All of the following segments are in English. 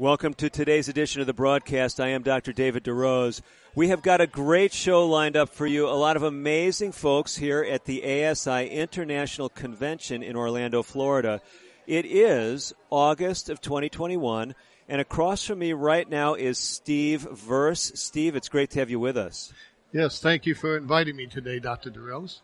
Welcome to today's edition of the broadcast. I am Dr. David DeRose. We have got a great show lined up for you. A lot of amazing folks here at the ASI International Convention in Orlando, Florida. It is August of 2021, and across from me right now is Steve Verse. Steve, it's great to have you with us. Yes, thank you for inviting me today, Dr. DeRose.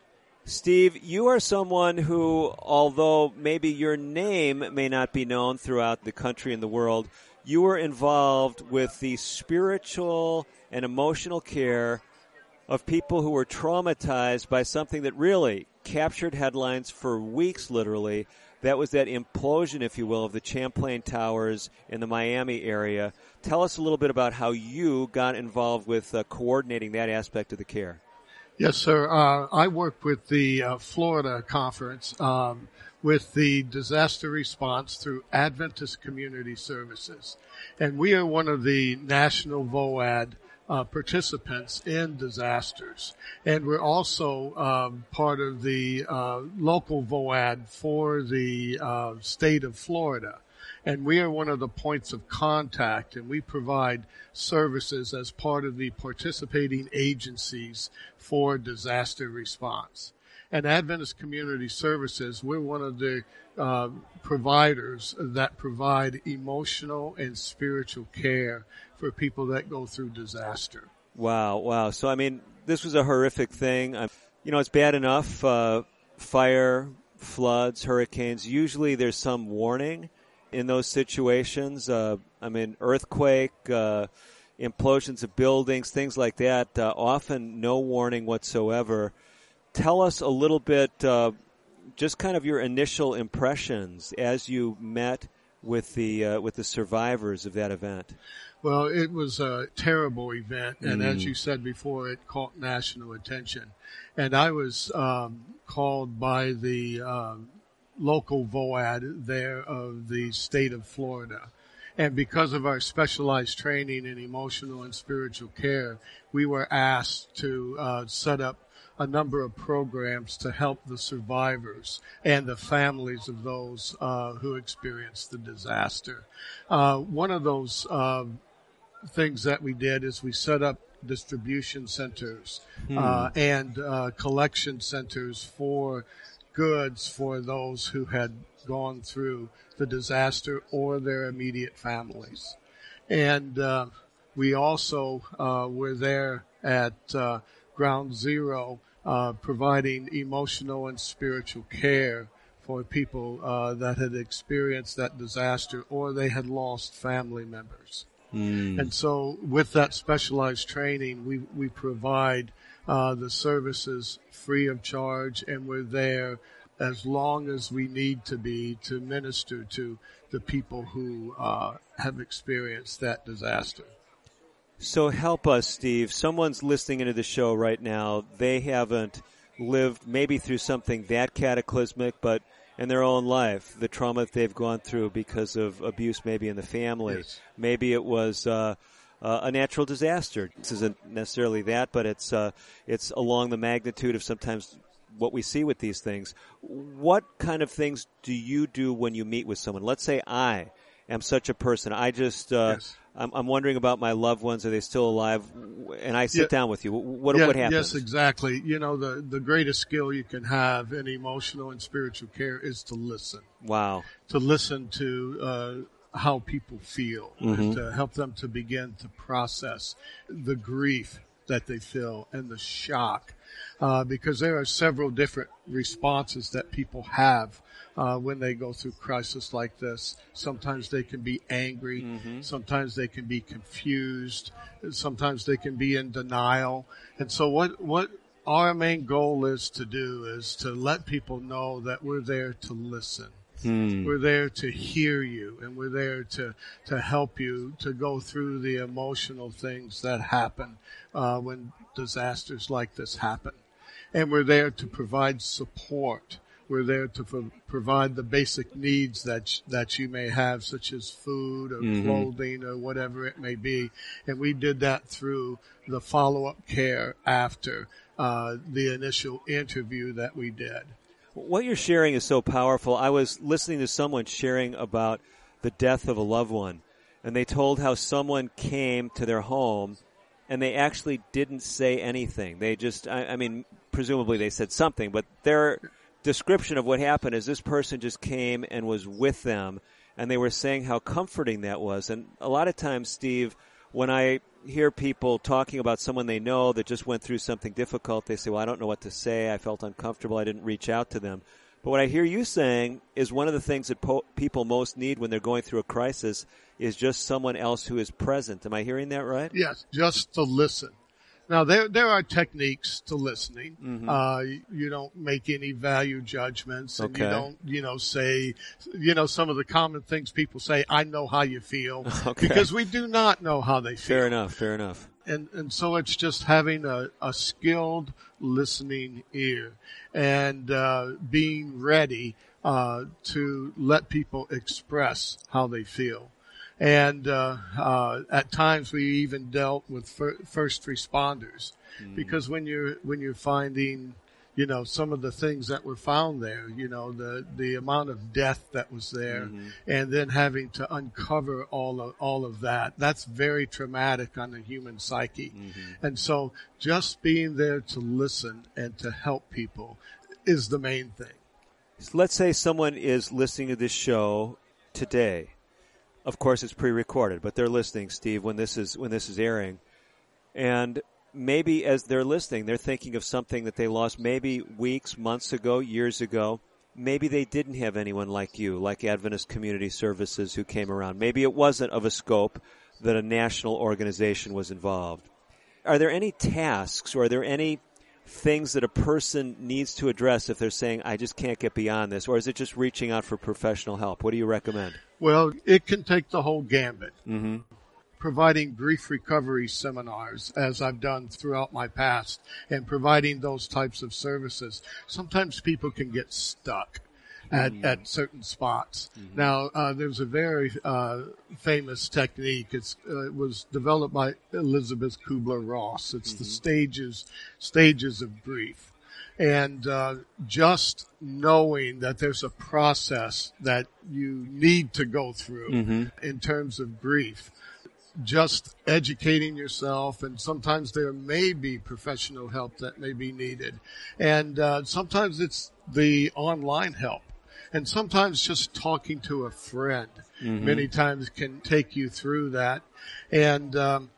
Steve, you are someone who, although maybe your name may not be known throughout the country and the world, you were involved with the spiritual and emotional care of people who were traumatized by something that really captured headlines for weeks, literally. That was that implosion, if you will, of the Champlain Towers in the Miami area. Tell us a little bit about how you got involved with uh, coordinating that aspect of the care. Yes, sir. Uh, I worked with the uh, Florida conference um, with the disaster response through Adventist Community Services. And we are one of the national VOAD uh, participants in disasters. And we're also um, part of the uh, local VOAD for the uh, state of Florida. And we are one of the points of contact and we provide services as part of the participating agencies for disaster response and Adventist Community Services, we're one of the uh, providers that provide emotional and spiritual care for people that go through disaster. Wow, wow. So, I mean, this was a horrific thing. You know, it's bad enough uh, fire, floods, hurricanes. Usually there's some warning in those situations. Uh, I mean, earthquake, uh, implosions of buildings, things like that. Uh, often no warning whatsoever tell us a little bit, uh, just kind of your initial impressions as you met with the uh, with the survivors of that event. Well, it was a terrible event, and mm. as you said before, it caught national attention. And I was um, called by the uh, local VOAD there of the state of Florida. And because of our specialized training in emotional and spiritual care, we were asked to uh, set up a number of programs to help the survivors and the families of those uh, who experienced the disaster. Uh, one of those uh, things that we did is we set up distribution centers hmm. Uh, and uh, collection centers for goods for those who had gone through the disaster or their immediate families. And uh, we also were there at ground zero, uh, providing emotional and spiritual care for people uh, that had experienced that disaster or they had lost family members. Mm. And so, with that specialized training, we we provide uh, the services free of charge, and we're there as long as we need to be to minister to the people who uh, have experienced that disaster. So help us, Steve. Someone's listening into the show right now. They haven't lived maybe through something that cataclysmic, but in their own life, the trauma that they've gone through because of abuse, maybe in the family. Yes. Maybe it was uh, uh, a natural disaster. This isn't necessarily that, but it's uh, it's along the magnitude of sometimes what we see with these things. What kind of things do you do when you meet with someone? Let's say I am such a person. I just uh, yes. I'm, I'm, wondering about my loved ones. Are they still alive? And I sit yeah. down with you. What yeah, what happens? Yes, exactly. You know, the the greatest skill you can have in emotional and spiritual care is to listen. Wow. To listen to. Uh, how people feel mm-hmm. to help them to begin to process the grief that they feel and the shock uh, because there are several different responses that people have uh, when they go through crisis like this. Sometimes they can be angry. Mm-hmm. Sometimes they can be confused. Sometimes they can be in denial. And so what, what our main goal is to do is to let people know that we're there to listen. Hmm. We're there to hear you and we're there to, to help you to go through the emotional things that happen, uh, when disasters like this happen. And we're there to provide support. We're there to pro- provide the basic needs that that you may have, such as food or Mhm. clothing or whatever it may be. And we did that through the follow-up care after uh, the initial interview that we did. What you're sharing is so powerful. I was listening to someone sharing about the death of a loved one, and they told how someone came to their home and they actually didn't say anything. They just, I, I mean, presumably they said something, but their description of what happened is this person just came and was with them, and they were saying how comforting that was. And a lot of times, Steve, when I hear people talking about someone they know that just went through something difficult, they say, Well, I don't know what to say. I felt uncomfortable. I didn't reach out to them. But what I hear you saying is one of the things that po- people most need when they're going through a crisis is just someone else who is present. Am I hearing that right? Yes, just to listen. Now there there are techniques to listening. Mhm. Uh, you, don't make any value judgments, and you don't you know say you know some of the common things people say. I know how you feel Okay. because we do not know how they feel. Fair enough. Fair enough. and and so it's just having a, a skilled listening ear and uh, being ready uh, to let people express how they feel. And uh, uh, at times we even dealt with fir- first responders. Because when you're when you're finding you know some of the things that were found there you know the the amount of death that was there and then having to uncover all of all of that that's very traumatic on the human psyche. And so just being there to listen and to help people is the main thing. Let's say someone is listening to this show today. Of course, it's pre-recorded, but they're listening, Steve, when this is when this is airing, and maybe as they're listening, they're thinking of something that they lost maybe weeks, months ago, years ago. Maybe they didn't have anyone like you, like Adventist Community Services, who came around. Maybe it wasn't of a scope that a national organization was involved. Are there any tasks or are there any things that a person needs to address if they're saying, I just can't get beyond this? Or is it just reaching out for professional help? What do you recommend? well it can take the whole gambit Mm-hmm. providing grief recovery seminars as I've done throughout my past and providing those types of services. Sometimes people can get stuck at, at certain spots. Now, uh, there's a very uh, famous technique. It's, uh, it was developed by Elisabeth Kubler-Ross. It's the stages stages of grief. And uh, just knowing that there's a process that you need to go through in terms of grief just educating yourself and sometimes there may be professional help that may be needed and uh, sometimes it's the online help and sometimes just talking to a friend many times can take you through that and um,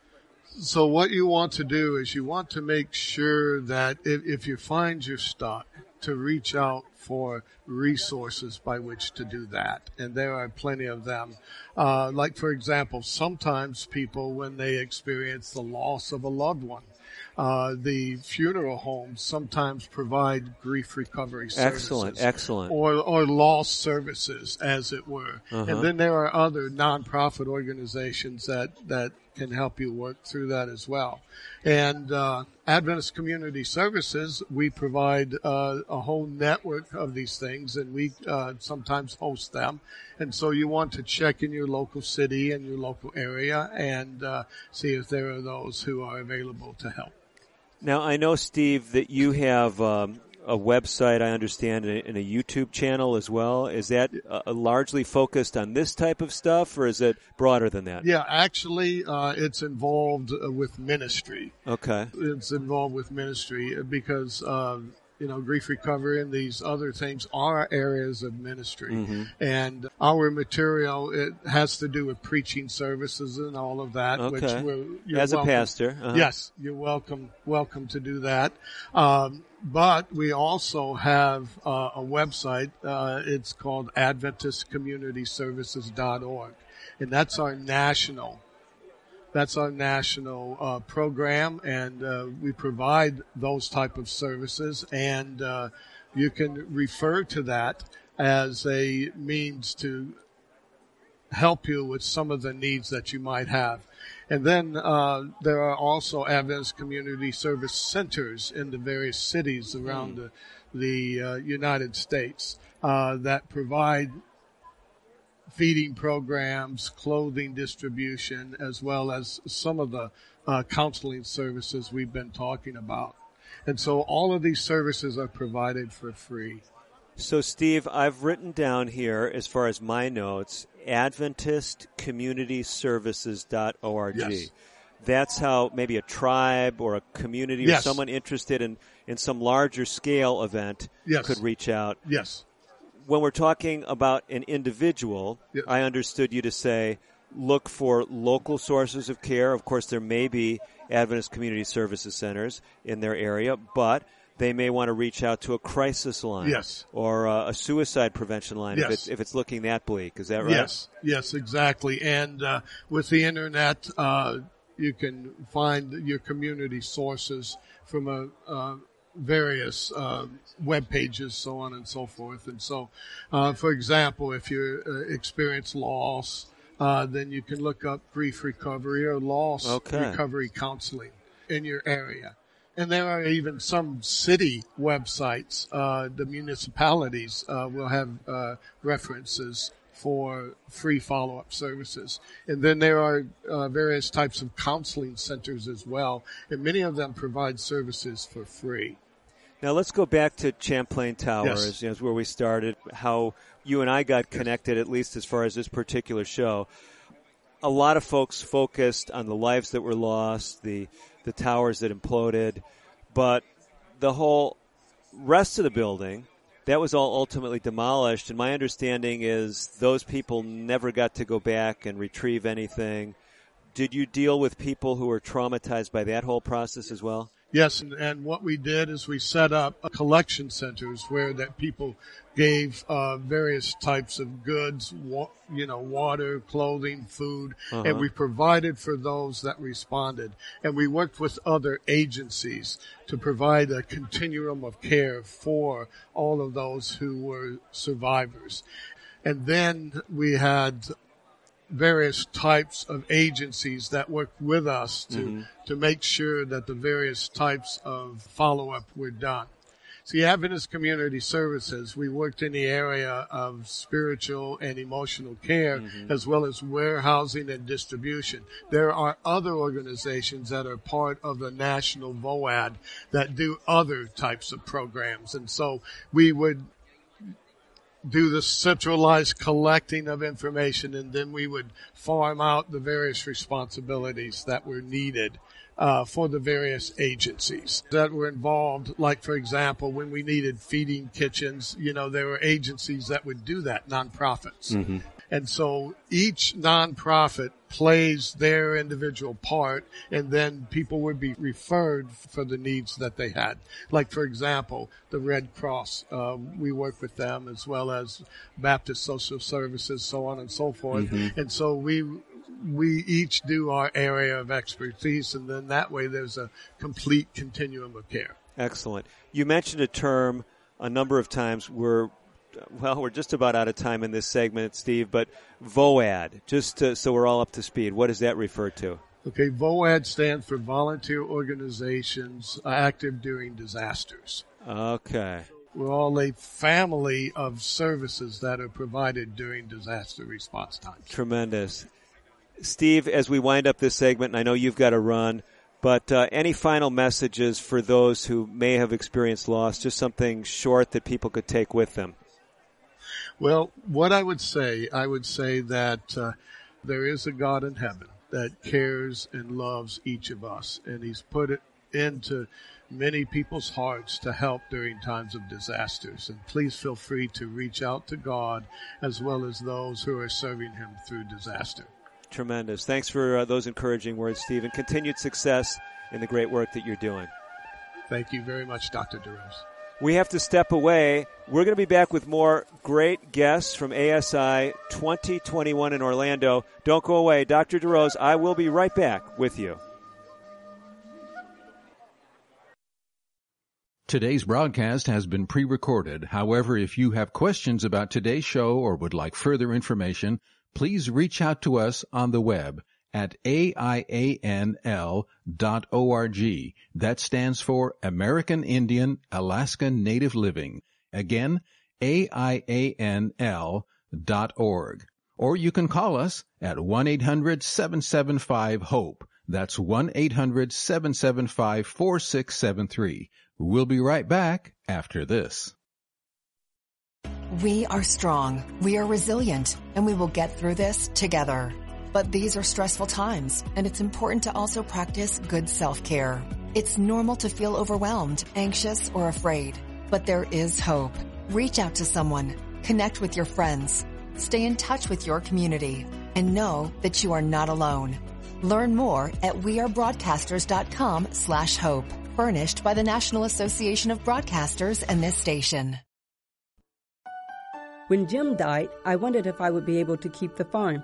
so what you want to do is you want to make sure that if, if you find you're stuck to reach out for resources by which to do that. And there are plenty of them. Uh, like for example, sometimes people, when they experience the loss of a loved one, uh, the funeral homes sometimes provide grief recovery services Excellent, excellent. or or loss services, as it were. Uh-huh. And then there are other nonprofit organizations that that can help you work through that as well. And uh, Adventist Community Services, we provide uh, a whole network of these things, and we uh, sometimes host them. And so you want to check in your local city and your local area and uh, see if there are those who are available to help. Now, I know, Steve, that you have um, a website, I understand, and a, YouTube channel as well. Is that uh, largely focused on this type of stuff, or is it broader than that? Yeah, actually, uh, it's involved uh, with ministry. Okay. It's involved with ministry because, um, you know, grief recovery and these other things are areas of ministry. Mm-hmm. And our material, it has to do with preaching services and all of that, which Okay. we're, you're As a pastor. uh-huh. Yes, you're welcome, welcome to do that. Um, but we also have uh, a website. Uh, it's called AdventistCommunityServices.org, and that's our national. That's our national uh, program, and uh, we provide those type of services. And uh, you can refer to that as a means to help you with some of the needs that you might have. And then uh, there are also Adventist Community Service Centers in the various cities around mm. the, the uh, United States uh, that provide feeding programs, clothing distribution, as well as some of the uh, counseling services we've been talking about. And so all of these services are provided for free. So, Steve, I've written down here, as far as my notes, AdventistCommunityServices.org. Yes. That's how maybe a tribe or a community yes. or someone interested in, in some larger scale event yes. could reach out. Yes. When we're talking about an individual, yes. I understood you to say look for local sources of care. Of course, there may be Adventist Community Services Centers in their area, but they may want to reach out to a crisis line, yes, or uh, a suicide prevention line yes. if it's if it's looking that bleak. Is that right? Yes, yes, exactly. And uh, with the internet, uh, you can find your community sources from a. Uh, various uh, web pages, so on and so forth. And so, uh, for example, if you experience loss, then you can look up grief recovery or loss okay. recovery counseling in your area and there are even some city websites. Uh, the municipalities uh, will have uh, references for free follow-up services, and then there are uh, various types of counseling centers as well, and many of them provide services for free. Now let's go back to Champlain Towers, yes. you know, where we started. How you and I got connected, at least as far as this particular show. A lot of folks focused on the lives that were lost, the the towers that imploded, but the whole rest of the building that was all ultimately demolished. And my understanding is those people never got to go back and retrieve anything. Did you deal with people who were traumatized by that whole process as well? Yes, and, and what we did is we set up collection centers where that people gave uh, various types of goods, wa- you know, water, clothing, food, uh-huh. and we provided for those that responded. And we worked with other agencies to provide a continuum of care for all of those who were survivors. And then we had various types of agencies that worked with us to, mm-hmm. to make sure that the various types of follow up were done. See, Adventist Community Services, we worked in the area of spiritual and emotional care mm-hmm. as well as warehousing and distribution. There are other organizations that are part of the National VOAD that do other types of programs. And so we would do the centralized collecting of information and then we would farm out the various responsibilities that were needed uh, for the various agencies that were involved. Like, for example, when we needed feeding kitchens, you know, there were agencies that would do that, nonprofits. Mm-hmm. And so each nonprofit plays their individual part and then people would be referred for the needs that they had. Like, for example, the Red Cross, uh, we work with them as well as Baptist Social Services, so on and so forth. Mm-hmm. And so we, we each do our area of expertise and then that way there's a complete continuum of care. Excellent. You mentioned a term a number of times where well, we're just about out of time in this segment, Steve, but VOAD, just to, so we're all up to speed, what does that refer to? Okay, VOAD stands for Volunteer Organizations Active During Disasters. Okay. We're all a family of services that are provided during disaster response times. Tremendous. Steve, as we wind up this segment, and I know you've got to run, but uh, any final messages for those who may have experienced loss, just something short that people could take with them? Well, what I would say, I would say that uh, there is a God in heaven that cares and loves each of us, and He's put it into many people's hearts to help during times of disasters. And please feel free to reach out to God as well as those who are serving Him through disaster. Tremendous. Thanks for uh, those encouraging words, Stephen. Continued success in the great work that you're doing. Thank you very much, Dr. DeRose we have to step away. We're going to be back with more great guests from ASI 2021 in Orlando. Don't go away. Dr. DeRose, I will be right back with you. Today's broadcast has been pre-recorded. However, if you have questions about today's show or would like further information, please reach out to us on the web at aianl.org. That stands for American Indian Alaska Native Living. Again, aianl.org. Or you can call us at 1-800-775-HOPE. That's 1-800-775-4673. We'll be right back after this. We are strong, we are resilient, and we will get through this together. But these are stressful times, and it's important to also practice good self-care. It's normal to feel overwhelmed, anxious, or afraid, but there is hope. Reach out to someone, connect with your friends, stay in touch with your community, and know that you are not alone. Learn more at wearebroadcasters.com slash hope. Furnished by the National Association of Broadcasters and this station. When Jim died, I wondered if I would be able to keep the farm.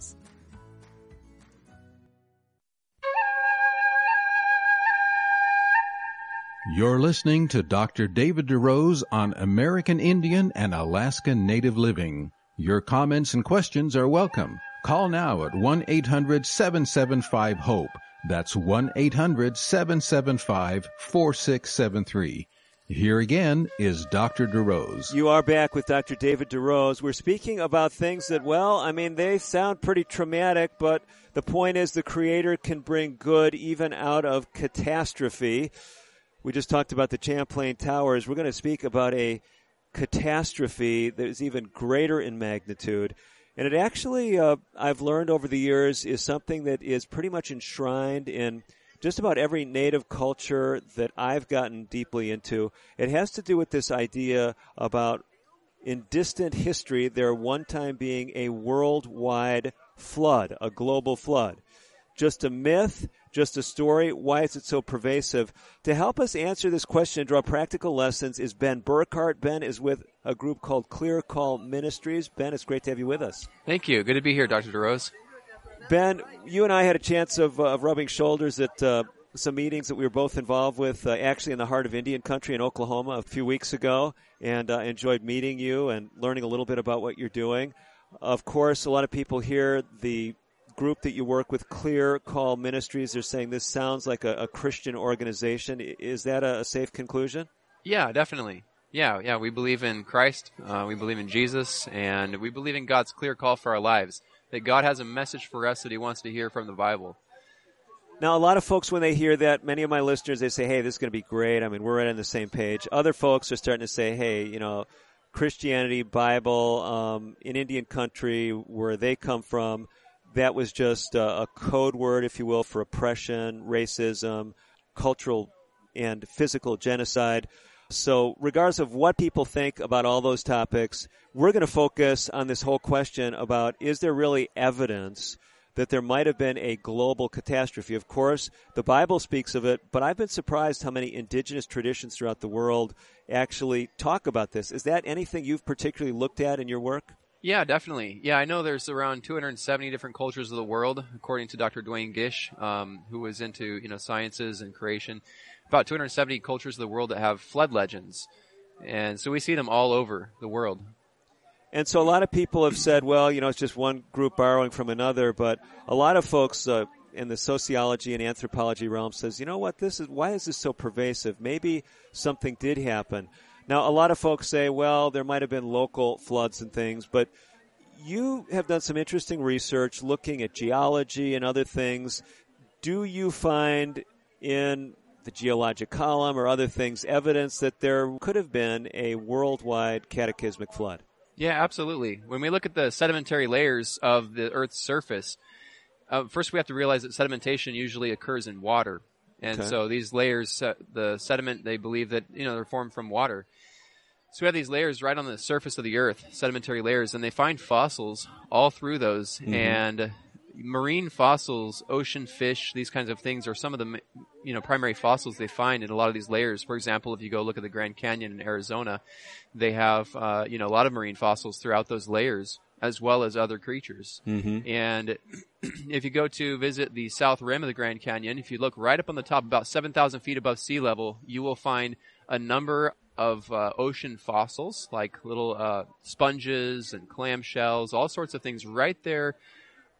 You're listening to Dr. David DeRose on American Indian and Alaska Native Living. Your comments and questions are welcome. Call now at 1-800-775-HOPE. That's 1-800-775-4673. Here again is Dr. DeRose. You are back with Dr. David DeRose. We're speaking about things that, well, I mean, they sound pretty traumatic, but the point is the Creator can bring good even out of catastrophe. We just talked about the Champlain Towers. We're going to speak about a catastrophe that is even greater in magnitude. And it actually, uh, I've learned over the years, is something that is pretty much enshrined in just about every native culture that I've gotten deeply into. It has to do with this idea about in distant history, there one time being a worldwide flood, a global flood. Just a myth, just a story? Why is it so pervasive? To help us answer this question and draw practical lessons is Ben Burkhart. Ben is with a group called Clear Call Ministries. Ben, it's great to have you with us. Thank you. Good to be here, Dr. DeRose. Ben, you and I had a chance of, uh, of rubbing shoulders at uh, some meetings that we were both involved with, uh, actually in the heart of Indian country in Oklahoma a few weeks ago, and uh, enjoyed meeting you and learning a little bit about what you're doing. Of course, a lot of people here, the group that you work with, Clear Call Ministries, they're saying this sounds like a, a Christian organization. Is that a, a, safe conclusion? Yeah, definitely. Yeah, yeah. We believe in Christ. Uh, we believe in Jesus, and we believe in God's clear call for our lives. That God has a message for us that He wants to hear from the Bible. Now, a lot of folks, when they hear that, many of my listeners, they say, "Hey, this is going to be great." I mean, we're right on the same page. Other folks are starting to say, "Hey, you know." Christianity, Bible, um, in Indian country, where they come from, that was just a, a code word, if you will, for oppression, racism, cultural and physical genocide. So, regardless of what people think about all those topics, we're going to focus on this whole question about is there really evidence that there might have been a global catastrophe? Of course, the Bible speaks of it, but I've been surprised how many indigenous traditions throughout the world actually talk about this. Is that anything you've particularly looked at in your work? Yeah, definitely. Yeah, I know there's around 270 different cultures of the world, according to Dr. Duane Gish, um, who was into you know sciences and creation. About 270 cultures of the world that have flood legends, and so we see them all over the world. And so a lot of people have said, well, you know, it's just one group borrowing from another, but a lot of folks uh, in the sociology and anthropology realm says, you know what, this is why is this so pervasive? Maybe something did happen. Now, a lot of folks say, well, there might have been local floods and things, but you have done some interesting research looking at geology and other things. Do you find in the geologic column or other things evidence that there could have been a worldwide cataclysmic flood? Yeah, absolutely. When we look at the sedimentary layers of the Earth's surface, uh, first we have to realize that sedimentation usually occurs in water. And Okay. so these layers, uh, the sediment, they believe that, you know, they're formed from water. So we have these layers right on the surface of the earth, sedimentary layers, and they find fossils all through those. Mhm. And marine fossils, ocean fish, these kinds of things are some of the, you know, primary fossils they find in a lot of these layers. For example, if you go look at the Grand Canyon in Arizona, they have, uh, you know, a lot of marine fossils throughout those layers, as well as other creatures. Mhm. And if you go to visit the south rim of the Grand Canyon, if you look right up on the top, about 7,000 feet above sea level, you will find a number of uh, ocean fossils, like little uh, sponges and clam shells, all sorts of things right there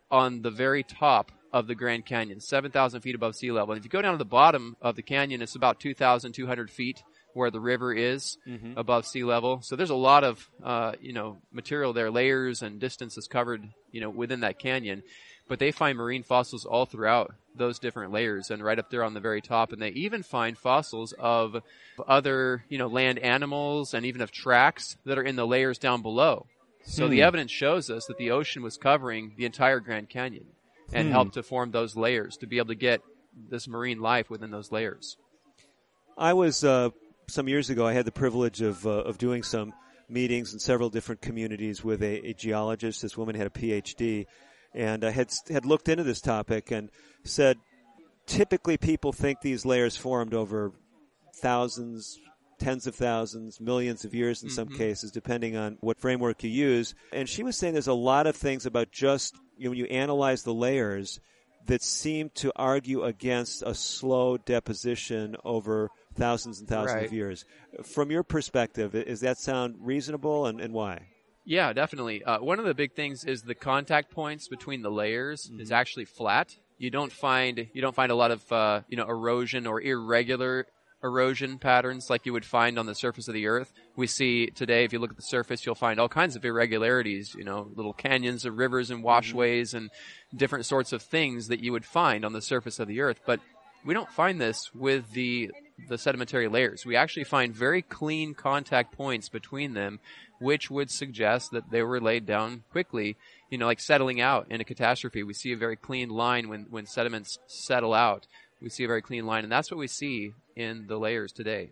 on the very top of the Grand Canyon, 7,000 feet above sea level. And if you go down to the bottom of the canyon, it's about 2,200 feet where the river is Mhm. above sea level. So there's a lot of, uh, you know, material there, layers and distances covered, you know, within that canyon. But they find marine fossils all throughout those different layers and right up there on the very top. And they even find fossils of other, you know, land animals and even of tracks that are in the layers down below. So the Hmm. evidence shows us that the ocean was covering the entire Grand Canyon and Hmm. helped to form those layers to be able to get this marine life within those layers. I was uh, some years ago. I had the privilege of uh, of doing some meetings in several different communities with a, a geologist. This woman had a PhD, and I had had looked into this topic and said, typically people think these layers formed over thousands, tens of thousands, millions of years in some Mhm. cases, depending on what framework you use. And she was saying there's a lot of things about just you know, when you analyze the layers that seem to argue against a slow deposition over thousands and thousands Right. of years. From your perspective, does that sound reasonable and, and why? Yeah, definitely. Uh, one of the big things is the contact points between the layers is actually flat. You don't find you don't find a lot of uh, you know erosion or irregular erosion patterns like you would find on the surface of the earth. We see today, if you look at the surface, you'll find all kinds of irregularities. You know, little canyons of rivers and washways and different sorts of things that you would find on the surface of the earth. But we don't find this with the the sedimentary layers. We actually find very clean contact points between them, which would suggest that they were laid down quickly. You know, like settling out in a catastrophe. We see a very clean line when when sediments settle out. We see a very clean line, and that's what we see in the layers today.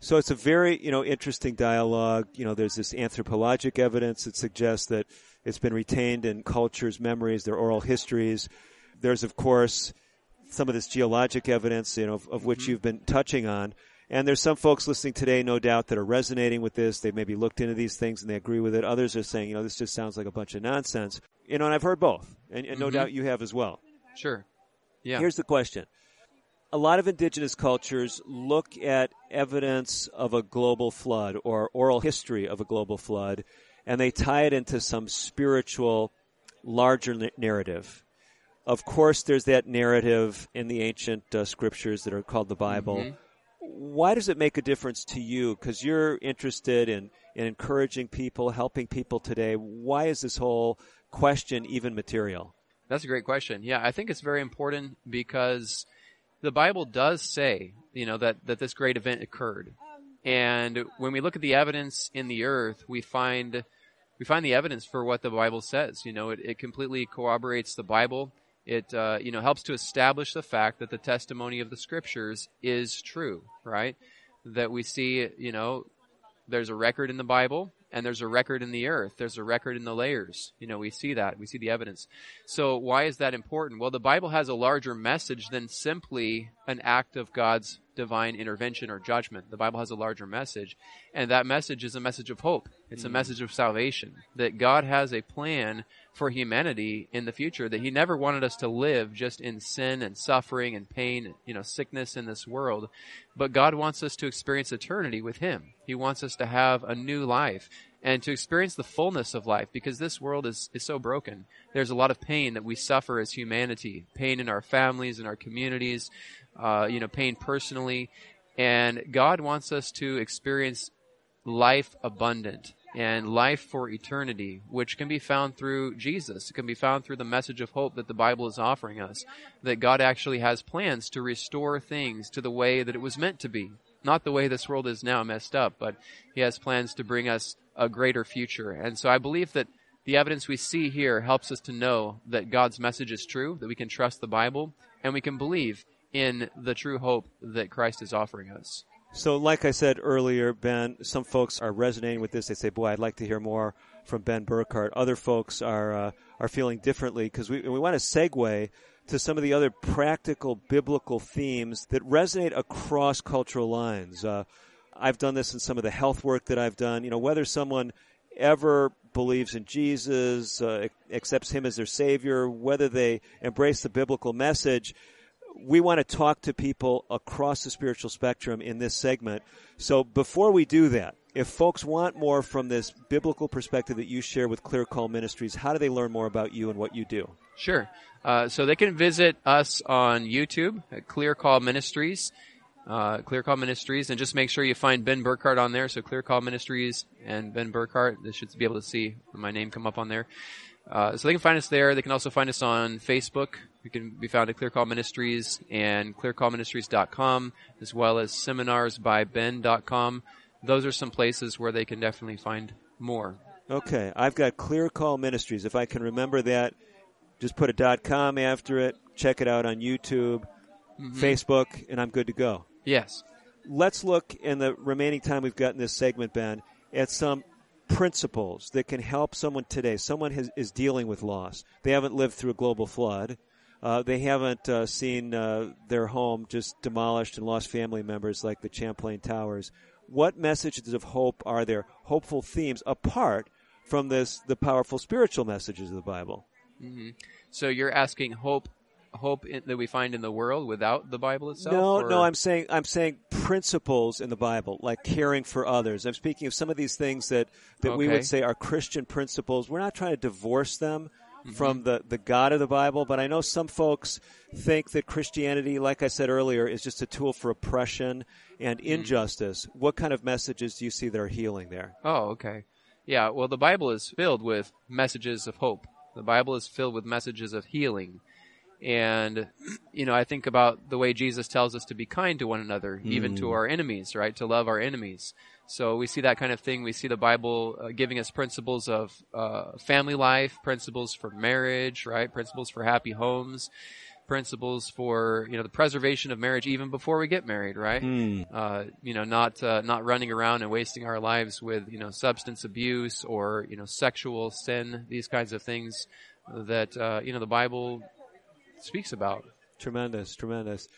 So it's a very, you know, interesting dialogue. You know, there's this anthropologic evidence that suggests that it's been retained in cultures' memories, their oral histories. There's, of course, some of this geologic evidence, you know, of, of which mm-hmm. you've been touching on. And there's some folks listening today, no doubt, that are resonating with this. They maybe looked into these things and they agree with it. Others are saying, you know, this just sounds like a bunch of nonsense. You know, and I've heard both, and, and no Mhm. doubt you have as well. Sure. Yeah. Here's the question. A lot of indigenous cultures look at evidence of a global flood or oral history of a global flood, and they tie it into some spiritual, larger narrative. Of course, there's that narrative in the ancient uh, scriptures that are called the Bible. Mhm. Why does it make a difference to you? Because you're interested in, in encouraging people, helping people today. Why is this whole question even material? That's a great question. Yeah, I think it's very important because the Bible does say, you know, that, that this great event occurred. And when we look at the evidence in the earth, we find we find the evidence for what the Bible says. You know, it, it completely corroborates the Bible. It uh, you know helps to establish the fact that the testimony of the scriptures is true, right? That we see, you know, there's a record in the Bible and there's a record in the earth. There's a record in the layers. You know, we see that. We see the evidence. So why is that important? Well, the Bible has a larger message than simply an act of God's divine intervention or judgment. The Bible has a larger message, and that message is a message of hope. It's a message of salvation that God has a plan for humanity in the future that he never wanted us to live just in sin and suffering and pain, you know, sickness in this world. But God wants us to experience eternity with him. He wants us to have a new life and to experience the fullness of life because this world is, is so broken. There's a lot of pain that we suffer as humanity, pain in our families, in our communities, uh, you know, pain personally. And God wants us to experience life abundant and life for eternity, which can be found through Jesus. It can be found through the message of hope that the Bible is offering us. That God actually has plans to restore things to the way that it was meant to be. Not the way this world is now messed up, but He has plans to bring us a greater future. And so I believe that the evidence we see here helps us to know that God's message is true, that we can trust the Bible, and we can believe in the true hope that Christ is offering us. So, like I said earlier, Ben, some folks are resonating with this. They say, "Boy, I'd like to hear more from Ben Burkhart." Other folks are uh, are feeling differently because we we want to segue to some of the other practical biblical themes that resonate across cultural lines. Uh, I've done this in some of the health work that I've done. You know, whether someone ever believes in Jesus, uh, accepts Him as their Savior, whether they embrace the biblical message we want to talk to people across the spiritual spectrum in this segment. So before we do that, if folks want more from this biblical perspective that you share with Clear Call Ministries, how do they learn more about you and what you do? Sure. Uh, so they can visit us on YouTube at Clear Call Ministries, uh, Clear Call Ministries, and just make sure you find Ben Burkhart on there. So Clear Call Ministries and Ben Burkhart. They should be able to see my name come up on there. Uh, so they can find us there. They can also find us on Facebook. We can be found at Clear Call Ministries and clearcallministries.com, as well as seminarsbyben.com. Those are some places where they can definitely find more. Okay, I've got Clear Call Ministries. If I can remember that, just put a dot com after it. Check it out on YouTube, mm-hmm. Facebook, and I'm good to go. Yes. Let's look in the remaining time we've got in this segment, Ben, at some principles that can help someone today. Someone has, is dealing with loss. They haven't lived through a global flood. Uh, they haven't uh, seen uh, their home just demolished and lost family members like the Champlain Towers. What messages of hope are there? Hopeful themes apart from this, the powerful spiritual messages of the Bible. Mm-hmm. So you're asking hope hope in, that we find in the world without the Bible itself? No, or? no. I'm saying I'm saying principles in the Bible, like caring for others. I'm speaking of some of these things that that okay. we would say are Christian principles. We're not trying to divorce them mm-hmm. from the the God of the Bible, but I know some folks think that Christianity, like I said earlier, is just a tool for oppression and mm-hmm. injustice. What kind of messages do you see that are healing there? Oh, okay. Yeah, well, the Bible is filled with messages of hope. The Bible is filled with messages of healing and, you know, I think about the way Jesus tells us to be kind to one another, mm. even to hmm. our enemies, right? To love our enemies. So we see that kind of thing. We see the Bible uh, giving us principles of uh, family life, principles for marriage, right? Principles for happy homes, principles for you know the preservation of marriage even before we get married, right? Mm. Uh, you know, not uh, not running around and wasting our lives with you know substance abuse or you know sexual sin, these kinds of things that uh, you know the Bible speaks about. Tremendous, tremendous.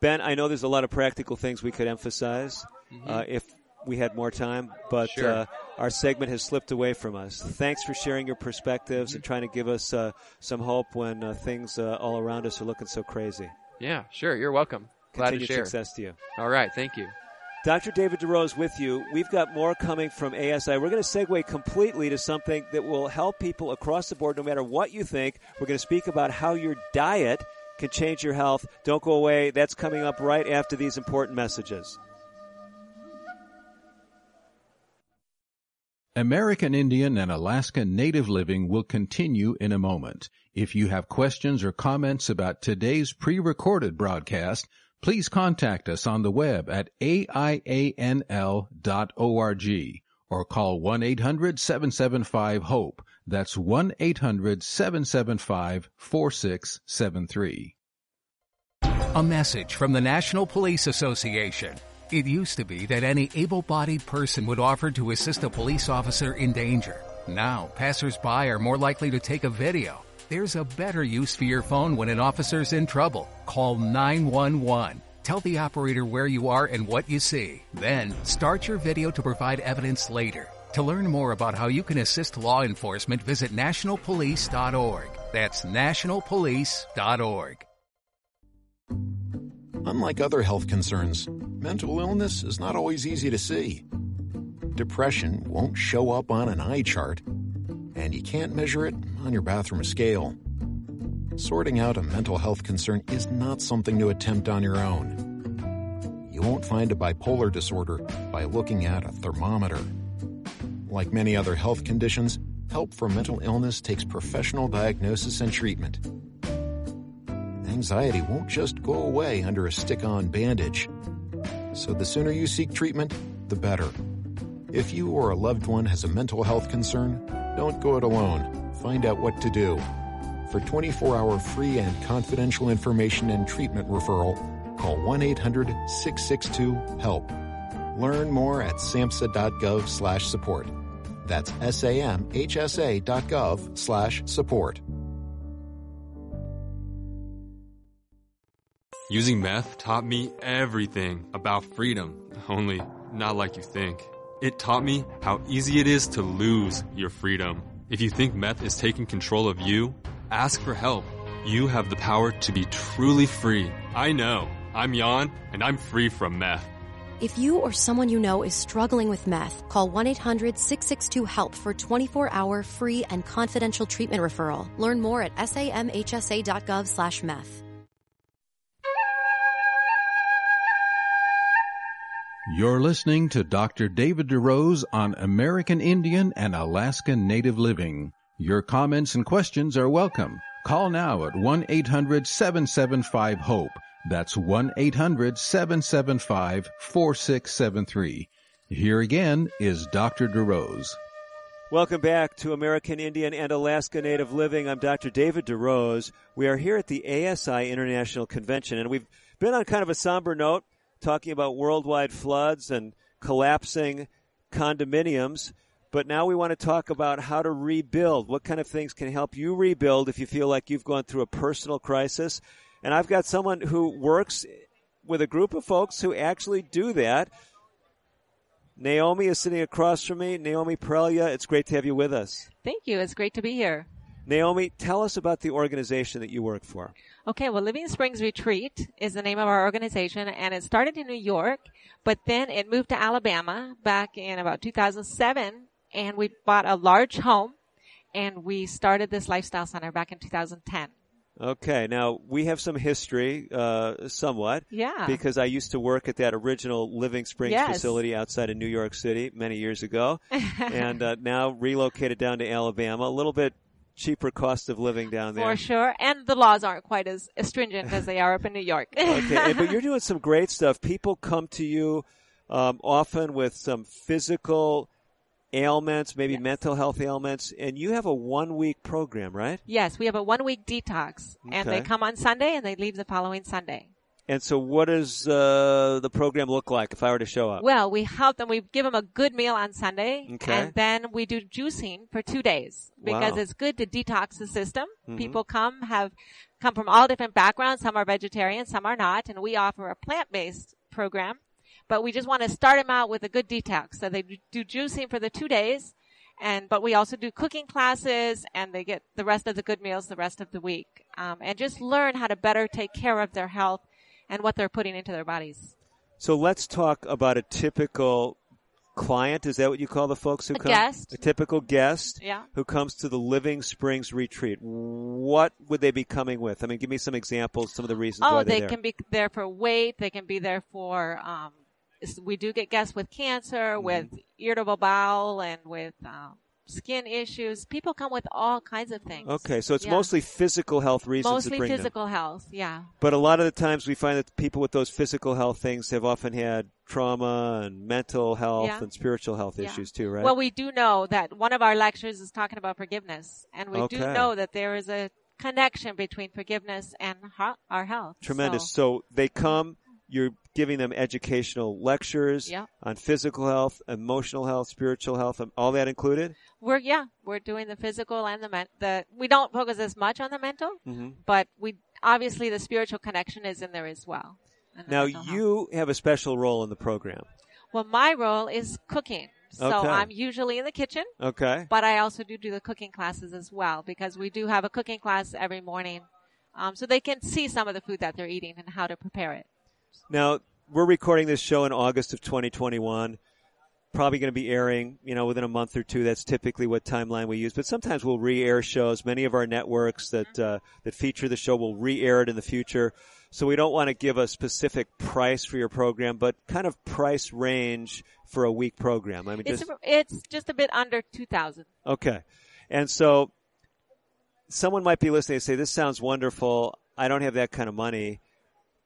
Ben, I know there's a lot of practical things we could emphasize mm-hmm. uh, if we had more time, but sure. uh, our segment has slipped away from us. Thanks for sharing your perspectives mm-hmm. and trying to give us uh, some hope when uh, things uh, all around us are looking so crazy. Yeah, sure. You're welcome. Glad Continued to share. success to you. All right. Thank you. Dr. David DeRose with you. We've got more coming from ASI. We're going to segue completely to something that will help people across the board, no matter what you think. We're going to speak about how your diet can change your health. Don't go away. That's coming up right after these important messages. American Indian and Alaska Native Living will continue in a moment. If you have questions or comments about today's pre-recorded broadcast, please contact us on the web at aianl.org or call 1-800-775-HOPE. That's 1-800-775-4673. A message from the National Police Association. It used to be that any able-bodied person would offer to assist a police officer in danger. Now, passersby are more likely to take a video there's a better use for your phone when an officer's in trouble. Call 911. Tell the operator where you are and what you see. Then start your video to provide evidence later. To learn more about how you can assist law enforcement, visit nationalpolice.org. That's nationalpolice.org. Unlike other health concerns, mental illness is not always easy to see. Depression won't show up on an eye chart, and you can't measure it on your bathroom scale. Sorting out a mental health concern is not something to attempt on your own. You won't find a bipolar disorder by looking at a thermometer. Like many other health conditions, help for mental illness takes professional diagnosis and treatment. Anxiety won't just go away under a stick on bandage. So the sooner you seek treatment, the better. If you or a loved one has a mental health concern, don't go it alone. Find out what to do. For 24 hour free and confidential information and treatment referral, call 1 800 662 HELP. Learn more at samhsa.gov slash support. That's samhsa.gov slash support. Using meth taught me everything about freedom, only not like you think. It taught me how easy it is to lose your freedom. If you think meth is taking control of you, ask for help. You have the power to be truly free. I know. I'm Jan, and I'm free from meth. If you or someone you know is struggling with meth, call 1 800 662 HELP for 24 hour free and confidential treatment referral. Learn more at samhsa.gov slash meth. You're listening to Dr. David DeRose on American Indian and Alaska Native Living. Your comments and questions are welcome. Call now at 1-800-775-HOPE. That's 1-800-775-4673. Here again is Dr. DeRose. Welcome back to American Indian and Alaska Native Living. I'm Dr. David DeRose. We are here at the ASI International Convention, and we've been on kind of a somber note, talking about worldwide floods and collapsing condominiums. But now we want to talk about how to rebuild. What kind of things can help you rebuild if you feel like you've gone through a personal crisis? And I've got someone who works with a group of folks who actually do that. Naomi is sitting across from me. Naomi Prelia, it's great to have you with us. Thank you. It's great to be here. Naomi, tell us about the organization that you work for. Okay, well, Living Springs Retreat is the name of our organization, and it started in New York, but then it moved to Alabama back in about 2007, and we bought a large home, and we started this lifestyle center back in 2010. Okay, now we have some history, uh, somewhat. Yeah. Because I used to work at that original Living Springs Yes. facility outside of New York City many years ago, and uh, now relocated down to Alabama. A little bit cheaper cost of living down there. For sure, and the laws aren't quite as stringent as they are up in New York. okay, but you're doing some great stuff. People come to you um, often with some physical ailments, maybe mental health ailments, and you have a one week program, right? yes, we have a one week detox, and they come on Sunday and they leave the following Sunday. And so, what does uh, the program look like if I were to show up? Well, we help them. We give them a good meal on Sunday, Okay. and then we do juicing for two days because Wow. it's good to detox the system. Mhm. People come have come from all different backgrounds. Some are vegetarian, some are not, and we offer a plant-based program. But we just want to start them out with a good detox. So they do juicing for the two days, and but we also do cooking classes, and they get the rest of the good meals the rest of the week, um, and just learn how to better take care of their health and what they're putting into their bodies. So let's talk about a typical client. Is that what you call the folks who A come? guest. A typical guest. Yeah. Who comes to the Living Springs retreat? What would they be coming with? I mean, give me some examples. Some of the reasons Oh, they there. can be there for weight. They can be there for. Um, we do get guests with cancer, Mm-hmm. with irritable bowel, and with um, skin issues. People come with all kinds of things. Okay, so it's Yeah. mostly physical health reasons mostly bring them. physical health. Yeah. But a lot of the times we find that people with those physical health things have often had trauma and mental health Yeah. and spiritual health Yeah. issues too, right? Well, we do know that one of our lectures is talking about forgiveness, and we do know that there is a connection between forgiveness and our health. Tremendous. So- So they come, you're giving them educational lectures Yeah. on physical health, emotional health, spiritual health, all that included? We're yeah, we're doing the physical and the men- the we don't focus as much on the mental, Mhm. but we obviously the spiritual connection is in there as well. Now mental health. you have a special role in the program. Well, my role is cooking. So Okay. I'm usually in the kitchen. Okay. But I also do do the cooking classes as well because we do have a cooking class every morning. Um, so they can see some of the food that they're eating and how to prepare it. Now we're recording this show in August of 2021. Probably going to be airing, you know, within a month or two. That's typically what timeline we use. But sometimes we'll re-air shows. Many of our networks that uh, that feature the show will re-air it in the future. So we don't want to give a specific price for your program, but kind of price range for a week program. I mean, It's, just a- it's just a bit under 2000 Okay. And so someone might be listening and say, this sounds wonderful. I don't have that kind of money.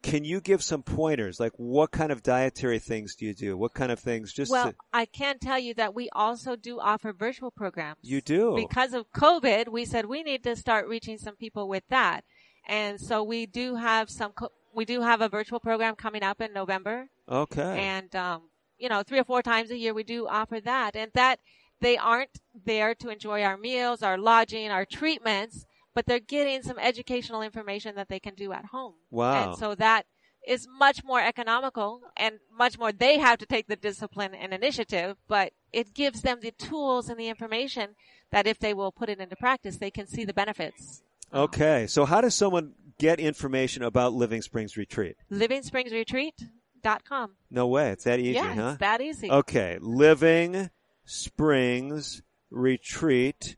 Can you give some pointers? Like what kind of dietary things do you do? What kind of things just Well, to, I can tell you that we also do offer virtual programs. you do? Because of COVID, we said we need to start reaching some people with that. And so we do have some, co- we do have a virtual program coming up in November. Okay. And, um, you know, three or four times a year we do offer that. And that they aren't there to enjoy our meals, our lodging, our treatments, but they're getting some educational information that they can do at home. Wow. And so that is much more economical and much more they have to take the discipline and initiative, but it gives them the tools and the information that if they will put it into practice, they can see the benefits. Um, okay. So how does someone get information about Living Springs Retreat? LivingSpringsRetreat.com. No way. It's that easy, Yeah, huh? it's that easy. Okay. Living Springs Retreat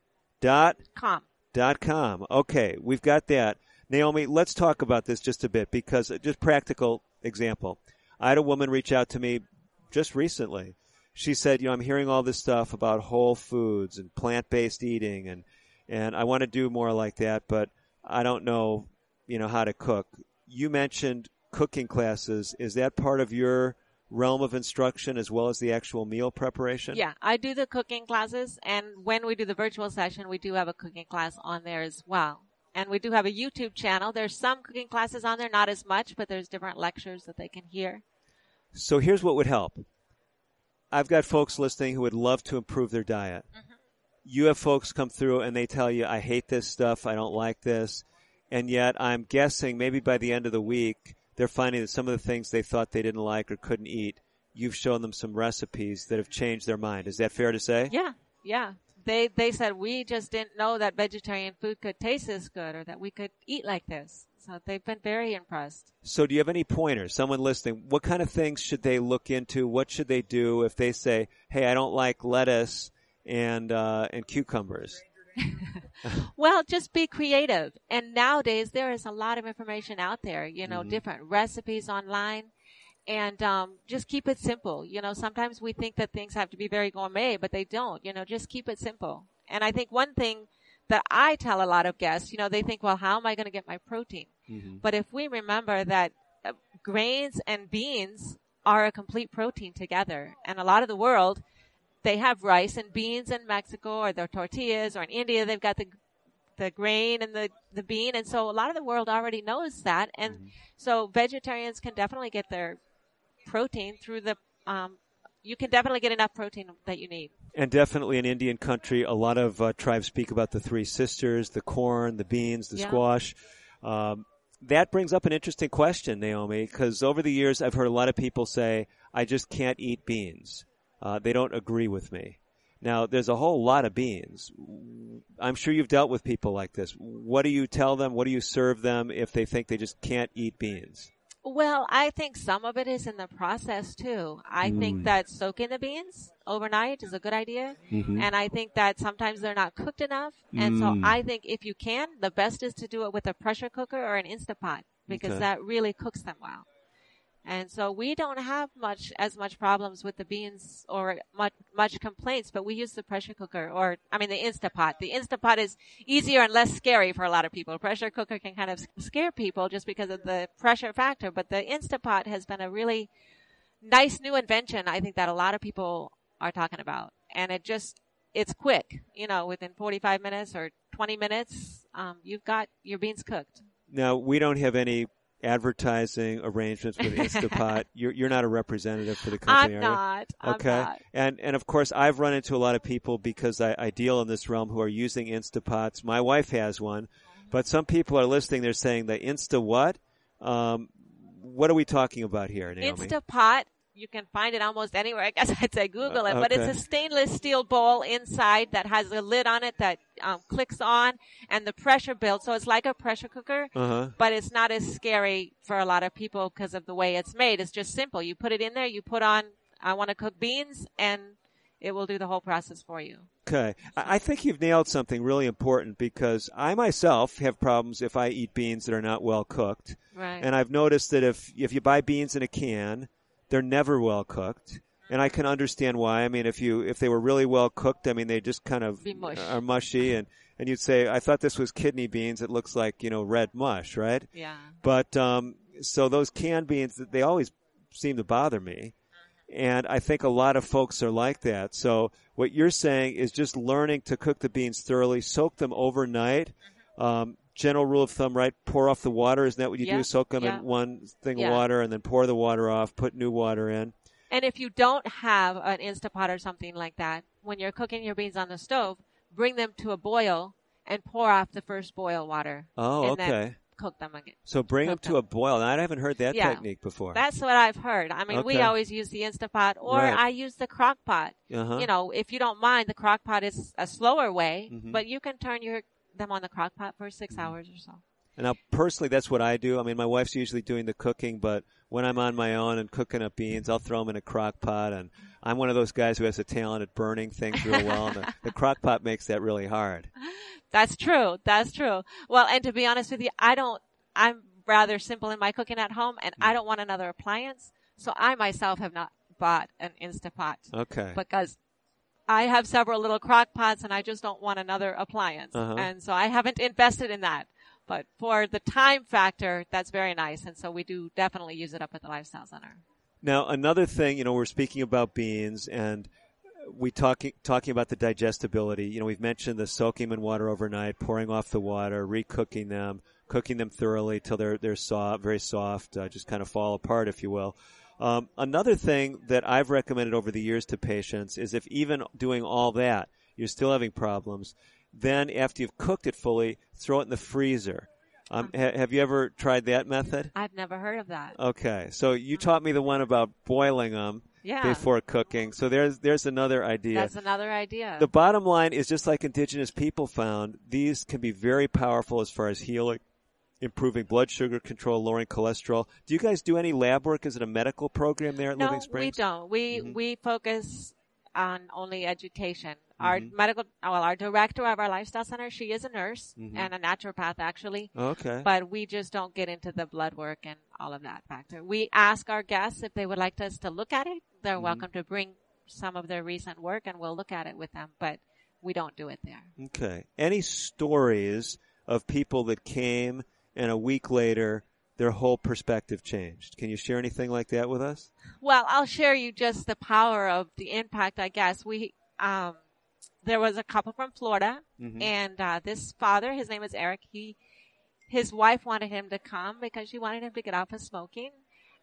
dot Com. Okay, we've got that. Naomi, let's talk about this just a bit because uh, just practical example. I had a woman reach out to me just recently. She said, you know, I'm hearing all this stuff about whole foods and plant-based eating and and I want to do more like that, but I don't know, you know, how to cook. You mentioned cooking classes. Is that part of your realm of instruction as well as the actual meal preparation? Yeah, I do the cooking classes, and when we do the virtual session, we do have a cooking class on there as well. And we do have a YouTube channel. There's some cooking classes on there, not as much, but there's different lectures that they can hear. So here's what would help. I've got folks listening who would love to improve their diet. Mm-hmm. You have folks come through and they tell you, I hate this stuff, I don't like this. And yet I'm guessing maybe by the end of the week, they're finding that some of the things they thought they didn't like or couldn't eat, you've shown them some recipes that have changed their mind. Is that fair to say? Yeah, yeah. They they said we just didn't know that vegetarian food could taste this good or that we could eat like this. So they've been very impressed. So do you have any pointers? Someone listening, what kind of things should they look into? What should they do if they say, "Hey, I don't like lettuce and uh, and cucumbers"? Well, just be creative. And nowadays there is a lot of information out there, you know, Mhm. different recipes online. And um, just keep it simple. You know, sometimes we think that things have to be very gourmet, but they don't. You know, just keep it simple. And I think one thing that I tell a lot of guests, you know, they think, well, how am I going to get my protein? But if we remember that uh, grains and beans are a complete protein together, and a lot of the world, they have rice and beans in Mexico or their tortillas, or in India they've got the the grain and the the bean, and so a lot of the world already knows that, and so vegetarians can definitely get their protein through the. Um, you can definitely get enough protein that you need. And definitely in Indian country, a lot of uh, tribes speak about the three sisters, the corn, the beans, the Yeah. squash. Um, that brings up an interesting question, Naomi, because over the years I've heard a lot of people say, I just can't eat beans. Uh, they don't agree with me. Now, there's a whole lot of beans. I'm sure you've dealt with people like this. What do you tell them? What do you serve them if they think they just can't eat beans? Well, I think some of it is in the process too. I Mm. think that soaking the beans overnight is a good idea. Mhm. And I think that sometimes they're not cooked enough. And so Mm. I think if you can, the best is to do it with a pressure cooker or an Instapot because Okay. that really cooks them well. And so we don't have much, as much problems with the beans or much, much complaints, but we use the pressure cooker or, I mean, the Instapot. The Instapot is easier and less scary for a lot of people. Pressure cooker can kind of scare people just because of the pressure factor, but the Instapot has been a really nice new invention. I think that a lot of people are talking about. And it just, it's quick, you know, within 45 minutes or 20 minutes, um, you've got your beans cooked. Now, we don't have any advertising arrangements with Instapot. you're, you're not a representative for the company, I'm are you? not. I'm okay. not. And and of course, I've run into a lot of people because I, I deal in this realm who are using Instapots. My wife has one, but some people are listening. They're saying the Insta what? Um, what are we talking about here, Naomi? Instapot. You can find it almost anywhere. I guess I'd say Google it, Uh, but it's a stainless steel bowl inside that has a lid on it that um, clicks on, and the pressure builds. So it's like a pressure cooker, Uh-huh. but it's not as scary for a lot of people because of the way it's made. It's just simple. You put it in there, you put on, I want to cook beans, and it will do the whole process for you. Okay. I I think you've nailed something really important because I myself have problems if I eat beans that are not well cooked. Right. And I've noticed that if, if you buy beans in a can, they're never well cooked. And I can understand why. I mean, if you, if they were really well cooked, I mean, they just kind of mush. are mushy and, and you'd say, I thought this was kidney beans. It looks like, you know, red mush, right? Yeah. But, um, so those canned beans, they always seem to bother me. And I think a lot of folks are like that. So what you're saying is just learning to cook the beans thoroughly, soak them overnight. Um, general rule of thumb, right? Pour off the water. Isn't that what you Yeah, do? Soak them yeah. in one thing Yeah. of water and then pour the water off, put new water in. And if you don't have an Instapot or something like that, when you're cooking your beans on the stove, bring them to a boil and pour off the first boil water. Oh, and okay. Then cook them again. So bring them Cook to a boil. Now, I haven't heard that Yeah. technique before. That's what I've heard. I mean, we always use the Instapot or Right. I use the crock pot. Uh-huh. You know, if you don't mind, the crock pot is a slower way, Mhm. but you can turn your them on the crock pot for 6 Mm-hmm. hours or so. And now, personally, that's what I do. I mean, my wife's usually doing the cooking, but when I'm on my own and cooking up beans, I'll throw them in a crock pot. And I'm one of those guys who has a talent at burning things real well, and the, the crock pot makes that really hard. That's true. That's true. Well, and to be honest with you, I don't, I'm rather simple in my cooking at home and Mm. I don't want another appliance. So I myself have not bought an Instapot. Okay. Because I have several little crock pots and I just don't want another appliance. Uh-huh. And so I haven't invested in that. But for the time factor, that's very nice. And so we do definitely use it up at the Lifestyle Center. Now, another thing, you know, we're speaking about beans and we talking talking about the digestibility. You know, we've mentioned the soaking them in water overnight, pouring off the water, recooking them, cooking them thoroughly till they're they're soft, very soft, uh, just kind of fall apart, if you will. Um, another thing that I've recommended over the years to patients is if even doing all that, you're still having problems, then after you've cooked it fully, throw it in the freezer. Um, ha- have you ever tried that method? I've never heard of that. Okay, so you taught me the one about boiling them Yeah. before cooking. So there's there's another idea. That's another idea. the bottom line is just like indigenous people found, these can be very powerful as far as healing, improving blood sugar control, lowering cholesterol. Do you guys do any lab work? Is it a medical program there at no, Living Springs? No, we don't. We Mhm. we focus on only education. Our Mhm. medical, well, our director of our lifestyle center, she is a nurse Mhm. and a naturopath actually. Okay. But we just don't get into the blood work and all of that factor. We ask our guests if they would like us to look at it. They're Mhm. welcome to bring some of their recent work and we'll look at it with them, but we don't do it there. Okay. Any stories of people that came and a week later their whole perspective changed? Can you share anything like that with us? Well, I'll share you just the power of the impact, I guess. We, um, there was a couple from Florida Mhm. and, uh, this father, his name is Eric, he, his wife wanted him to come because she wanted him to get off of smoking.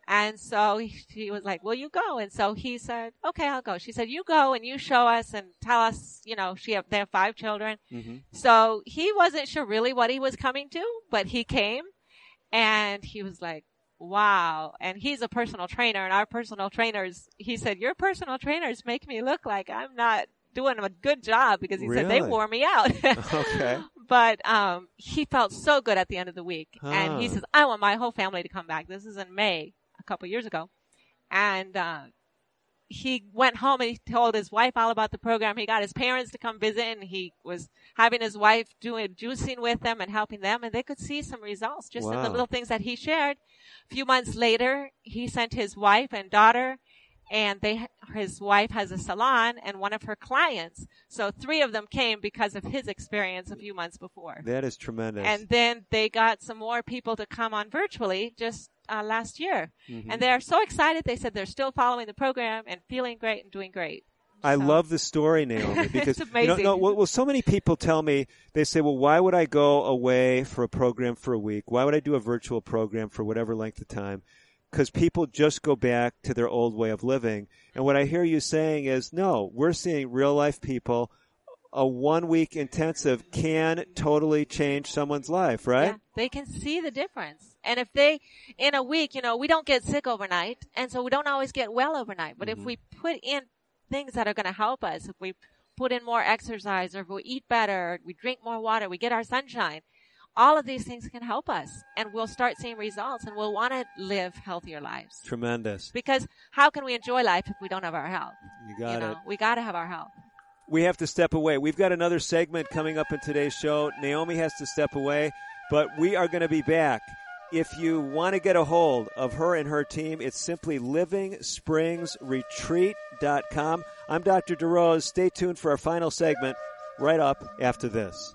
And so he, she was like, will you go? And so he said, okay, I'll go. She said, you go and you show us and tell us, you know, she have, they have five children. Mm-hmm. So he wasn't sure really what he was coming to, but he came and he was like, wow. And he's a personal trainer and our personal trainers, he said, your personal trainers make me look like I'm not doing a good job because he said they wore me out. Okay. But um, he felt so good at the end of the week, and he says, "I want my whole family to come back." This is in May, couple years ago, and uh, he went home and he told his wife all about the program. He got his parents to come visit, and he was having his wife doing juicing with them and helping them, and they could see some results just in the little things that he shared. A few months later, he sent his wife and daughter and they his wife has a salon and one of her clients so three of them came because of his experience a few months before That is tremendous. and then they got some more people to come on virtually just uh, last year Mhm. and they are so excited they said they're still following the program and feeling great and doing great I love the story, Naomi, because It's you know, amazing. no, well, well, so many people tell me they say, "Well, why would I go away for a program for a week? Why would I do a virtual program for whatever length of time?" Because people just go back to their old way of living. And what I hear you saying is, no, we're seeing real life people a one week intensive can totally change someone's life, right? Yeah, they can see the difference. And if they, in a week, you know, we don't get sick overnight, and so we don't always get well overnight. But Mm-hmm. if we put in things that are going to help us, if we put in more exercise, or if we eat better, we drink more water, we get our sunshine, all of these things can help us, and we'll start seeing results, and we'll want to live healthier lives. Tremendous. Because how can we enjoy life if we don't have our health? You got know, it. we got to have our health. we have to step away. We've got another segment coming up in today's show. Naomi has to step away, but we are going to be back. If you want to get a hold of her and her team, it's simply livingspringsretreat.com. I'm Dr. DeRose. Stay tuned for our final segment right up after this.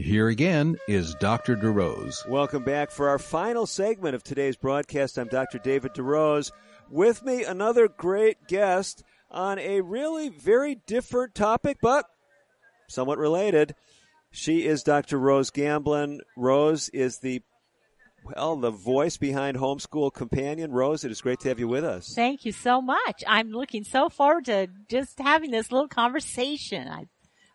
Here again is Dr. DeRose. Welcome back for our final segment of today's broadcast. I'm Dr. David DeRose. With me, another great guest on a really very different topic, but somewhat related. She is Dr. Rose Gamblin. Rose is the well, the voice behind Homeschool Companion. Rose, it is great to have you with us. Thank you so much. I'm looking so forward to just having this little conversation. I've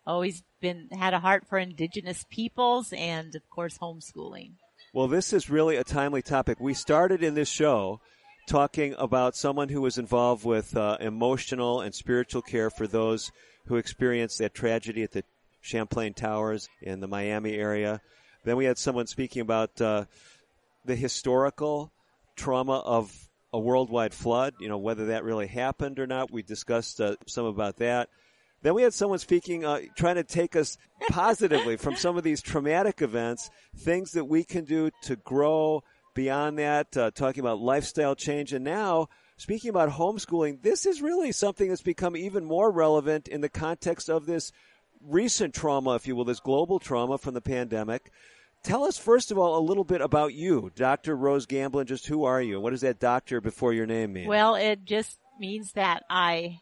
always been had a heart for indigenous peoples and of course homeschooling. Well, this is really a timely topic. We started in this show talking about someone who was involved with uh, emotional and spiritual care for those who experienced that tragedy at the Champlain Towers in the Miami area. Then we had someone speaking about uh, the historical trauma of a worldwide flood, you know, whether that really happened or not. We discussed uh, some about that. Then we had someone speaking, uh, trying to take us positively from some of these traumatic events, things that we can do to grow beyond that, uh, talking about lifestyle change. And now, speaking about homeschooling, this is really something that's become even more relevant in the context of this recent trauma, if you will, this global trauma from the pandemic. Tell us, first of all, a little bit about you, Dr. Rose Gamblin. Just who are you? What does that doctor before your name mean? Well, it just means that I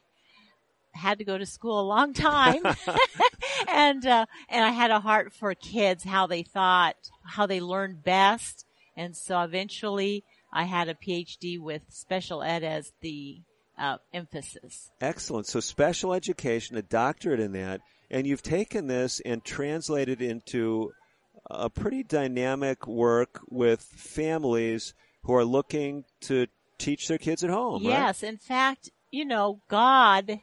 had to go to school a long time, and uh, and I had a heart for kids, how they thought, how they learned best, and so eventually I had a PhD with special ed as the uh, emphasis. Excellent. So special education, a doctorate in that, and you've taken this and translated into a pretty dynamic work with families who are looking to teach their kids at home. Yes, right? in fact, you know, God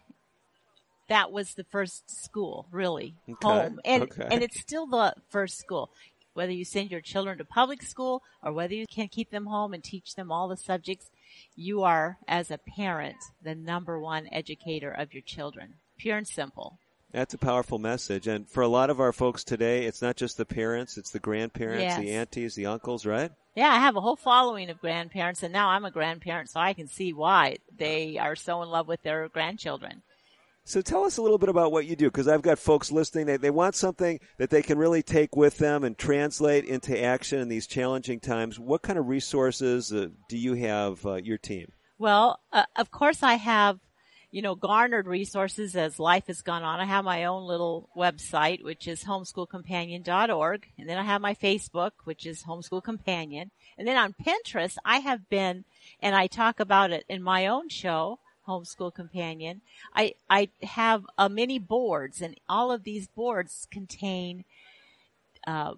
that was the first school, really, Okay, home, and okay. and it's still the first school. Whether you send your children to public school or whether you can keep them home and teach them all the subjects, you are, as a parent, the number one educator of your children. Pure and simple. That's a powerful message. And for a lot of our folks today, it's not just the parents, it's the grandparents, the aunties, the uncles, right? Yeah, I have a whole following of grandparents, and now I'm a grandparent, so I can see why they are so in love with their grandchildren. So tell us a little bit about what you do, because I've got folks listening. They, they want something that they can really take with them and translate into action in these challenging times. What kind of resources uh, do you have, uh, your team? Well, uh, of course I have, you know, garnered resources as life has gone on. I have my own little website, which is homeschoolcompanion.org. And then I have my Facebook, which is Homeschool Companion. And then on Pinterest, I have been, and I talk about it in my own show, Homeschool Companion. I, I have uh, many boards and all of these boards contain, uh,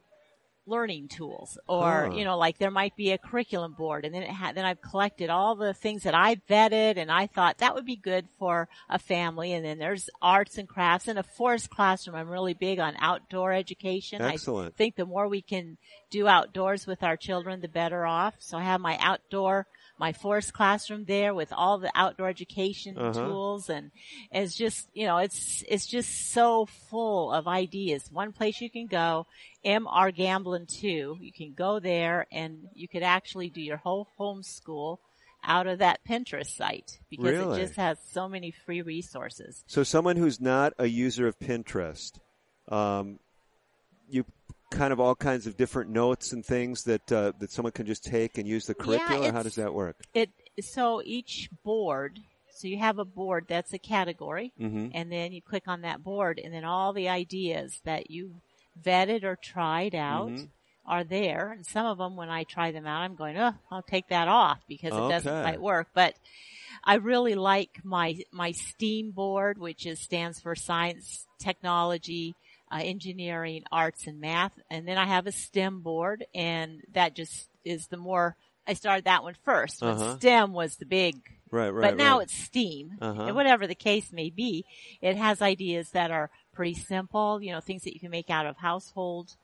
learning tools or you know like there might be a curriculum board and then it ha- then I've collected all the things that I vetted and I thought that would be good for a family. And then there's arts and crafts and a forest classroom. I'm really big on outdoor education. I Excellent. think the more we can do outdoors with our children the better off. So I have my outdoor my forest classroom there with all the outdoor education Uh-huh. tools and it's just you know it's it's just so full of ideas one place you can go mr gamblin 2 you can go there and you could actually do your whole homeschool out of that pinterest site because Really? it just has so many free resources So someone who's not a user of Pinterest, um, you kind of all kinds of different notes and things that uh, that someone can just take and use the curriculum. or how does that work? it so each board so you have a board that's a category Mhm. and then you click on that board and then all the ideas that you vetted or tried out Mhm. are there and some of them when i try them out i'm going oh i'll take that off because it doesn't quite work but i really like my my steam board which is stands for science technology uh, engineering arts and math and then i have a stem board and that just is the more i started that one first when Uh-huh. stem was the big Right, right, but now right. it's steam Uh-huh. and whatever the case may be it has ideas that are pretty simple you know things that you can make out of household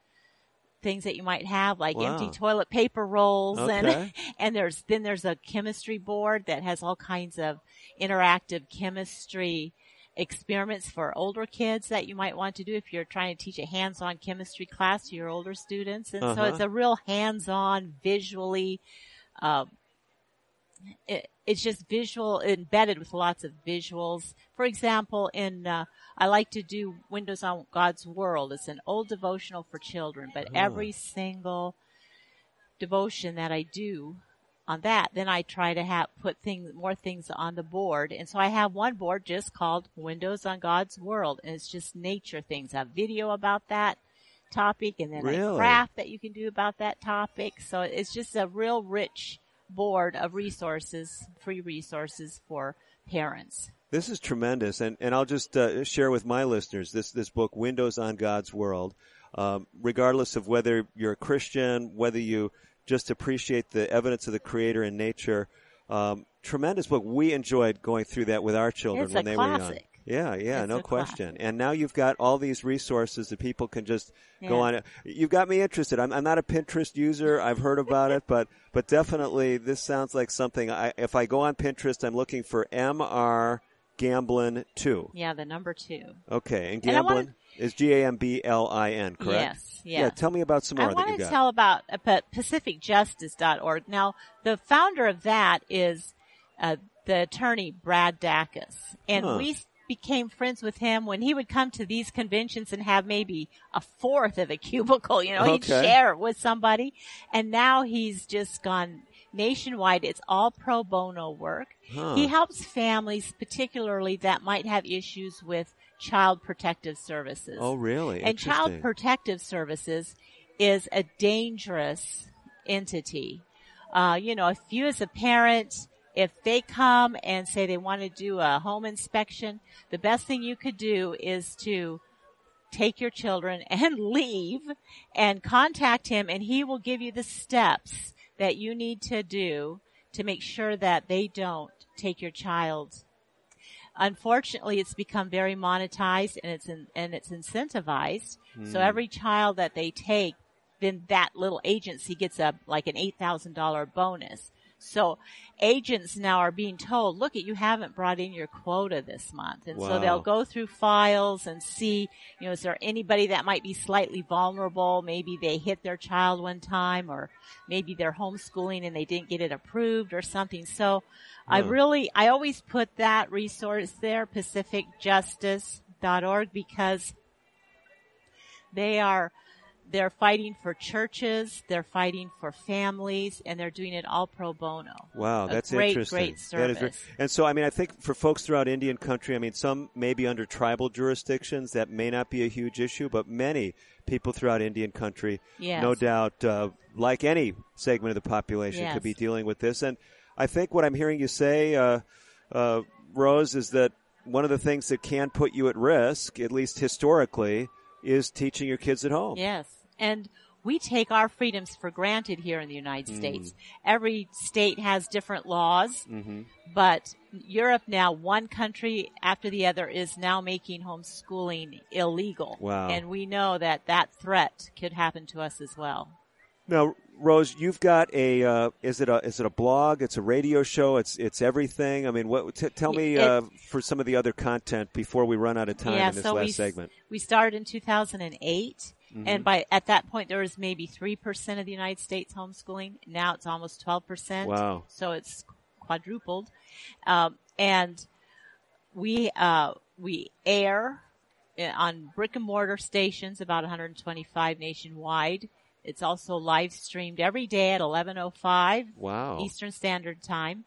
things that you might have like empty toilet paper rolls and and there's then there's a chemistry board that has all kinds of interactive chemistry experiments for older kids that you might want to do if you're trying to teach a hands-on chemistry class to your older students and so Uh-huh. it's a real hands-on visually uh, it, it's just visual embedded with lots of visuals. For example, in uh, I like to do Windows on God's World. It's an old devotional for children, but Oh. every single devotion that I do on that, then I try to have put things more things on the board. And so I have one board just called Windows on God's World, and it's just nature things. I have video about that topic, and then a Really? craft that you can do about that topic. So it's just a real rich board of resources, free resources for parents. This is tremendous, and and I'll just uh, share with my listeners this this book, Windows on God's World. Um, regardless of whether you're a Christian, whether you just appreciate the evidence of the Creator in nature, um, tremendous book. We enjoyed going through that with our children It's when they were young. Yeah, yeah, It's no question. And now you've got all these resources that people can just go on. You've got me interested. I'm, I'm not a Pinterest user. I've heard about it, but but definitely this sounds like something. I, if I go on Pinterest, I'm looking for MR Gamblin two. Yeah, the number two. Okay, and And Gamblin is G A M B L I N, correct? Yes, Yeah. yeah. Tell me about some more I want to tell about uh, pa- pacificjustice.org. Now, the founder of that is uh, the attorney Brad Dacus, and Huh. we became friends with him when he would come to these conventions and have maybe a fourth of a cubicle. You know, he'd share it with somebody, and now he's just gone nationwide. It's all pro bono work. Huh. He helps families, particularly that might have issues with child protective services. Oh, really? And Child Protective Services is a dangerous entity. Uh, you know, if you as a parent, if they come and say they want to do a home inspection, the best thing you could do is to take your children and leave and contact him and he will give you the steps that you need to do to make sure that they don't take your child unfortunately it's become very monetized and it's in, and it's incentivized so Hmm. every child that they take then that little agency gets a like an $8000 bonus so agents now are being told look at you haven't brought in your quota this month. And so they'll go through files and see you know is there anybody that might be slightly vulnerable? Maybe they hit their child one time or maybe they're homeschooling and they didn't get it approved or something. So I really, I always put that resource there, pacificjustice.org, because they are, they're fighting for churches, they're fighting for families, and they're doing it all pro bono. Wow, A that's great, interesting. Great That is service. and so, I mean, I think for folks throughout Indian country, I mean, some may be under tribal jurisdictions that may not be a huge issue, but many people throughout Indian country, Yes. no doubt, uh, like any segment of the population, Yes. could be dealing with this. And I think what I'm hearing you say, uh, uh, Rose, is that one of the things that can put you at risk, at least historically, is teaching your kids at home. Yes. And we take our freedoms for granted here in the United Mm. States. Every state has different laws. Mm-hmm. But Europe now, one country after the other is now making homeschooling illegal. Wow. And we know that that threat could happen to us as well. Now, Rose, you've got a uh, is it a is it a blog? It's a radio show. It's it's everything. I mean, what? T- tell me It- uh, for some of the other content before we run out of time yeah, in this so last we, segment. we started in 2008. Mhm. And by at that point, there was maybe three percent of the United States homeschooling. Now it's almost twelve percent. Wow. So it's quadrupled, um, and we uh, we air uh, on brick and mortar stations, about 125 nationwide. It's also live streamed every day at 11:05 Wow. Eastern Standard Time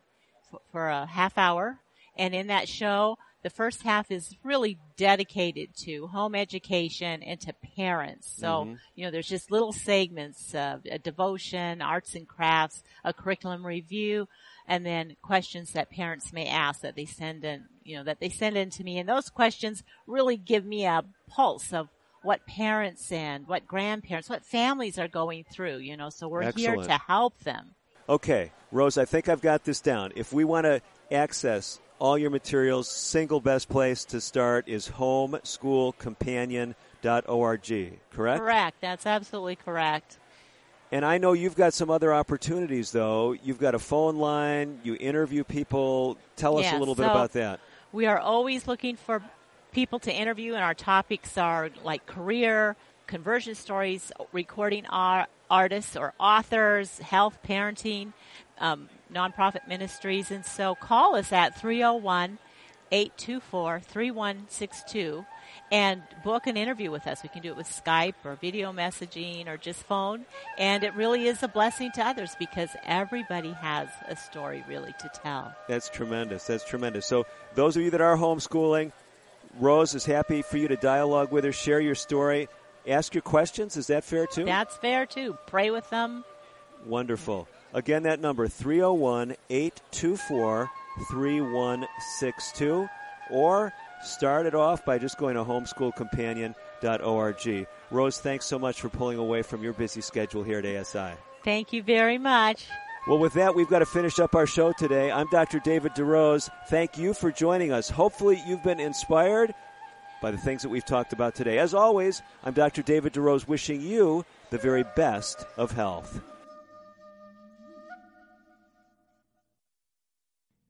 for, for a half hour. And in that show, the first half is really dedicated to home education and to parents. So, Mhm. you know, there's just little segments of a devotion, arts and crafts, a curriculum review, and then questions that parents may ask that they send in, you know, that they send in to me. And those questions really give me a pulse of what parents and what grandparents, what families are going through, you know, so we're here to help them. Okay, Rose, I think I've got this down. If we want to access all your materials, single best place to start is homeschoolcompanion.org, correct? Correct. That's absolutely correct. And I know you've got some other opportunities, though. You've got a phone line, you interview people. Tell us Yeah, a little bit about that. We are always looking for people to interview, and our topics are like career, conversion stories, recording ar- artists or authors, health, parenting, um, nonprofit ministries. And so call us at 301 824 3162 and book an interview with us. We can do it with Skype or video messaging or just phone. And it really is a blessing to others because everybody has a story really to tell. That's tremendous. That's tremendous. So, those of you that are homeschooling, Rose is happy for you to dialogue with her, share your story, ask your questions. Is that fair too? That's fair too. Pray with them. Wonderful. Again, that number 301 824 3162 or start it off by just going to homeschoolcompanion.org. Rose, thanks so much for pulling away from your busy schedule here at ASI. Thank you very much. Well, with that, we've got to finish up our show today. I'm Dr. David DeRose. Thank you for joining us. Hopefully, you've been inspired by the things that we've talked about today. As always, I'm Dr. David DeRose wishing you the very best of health.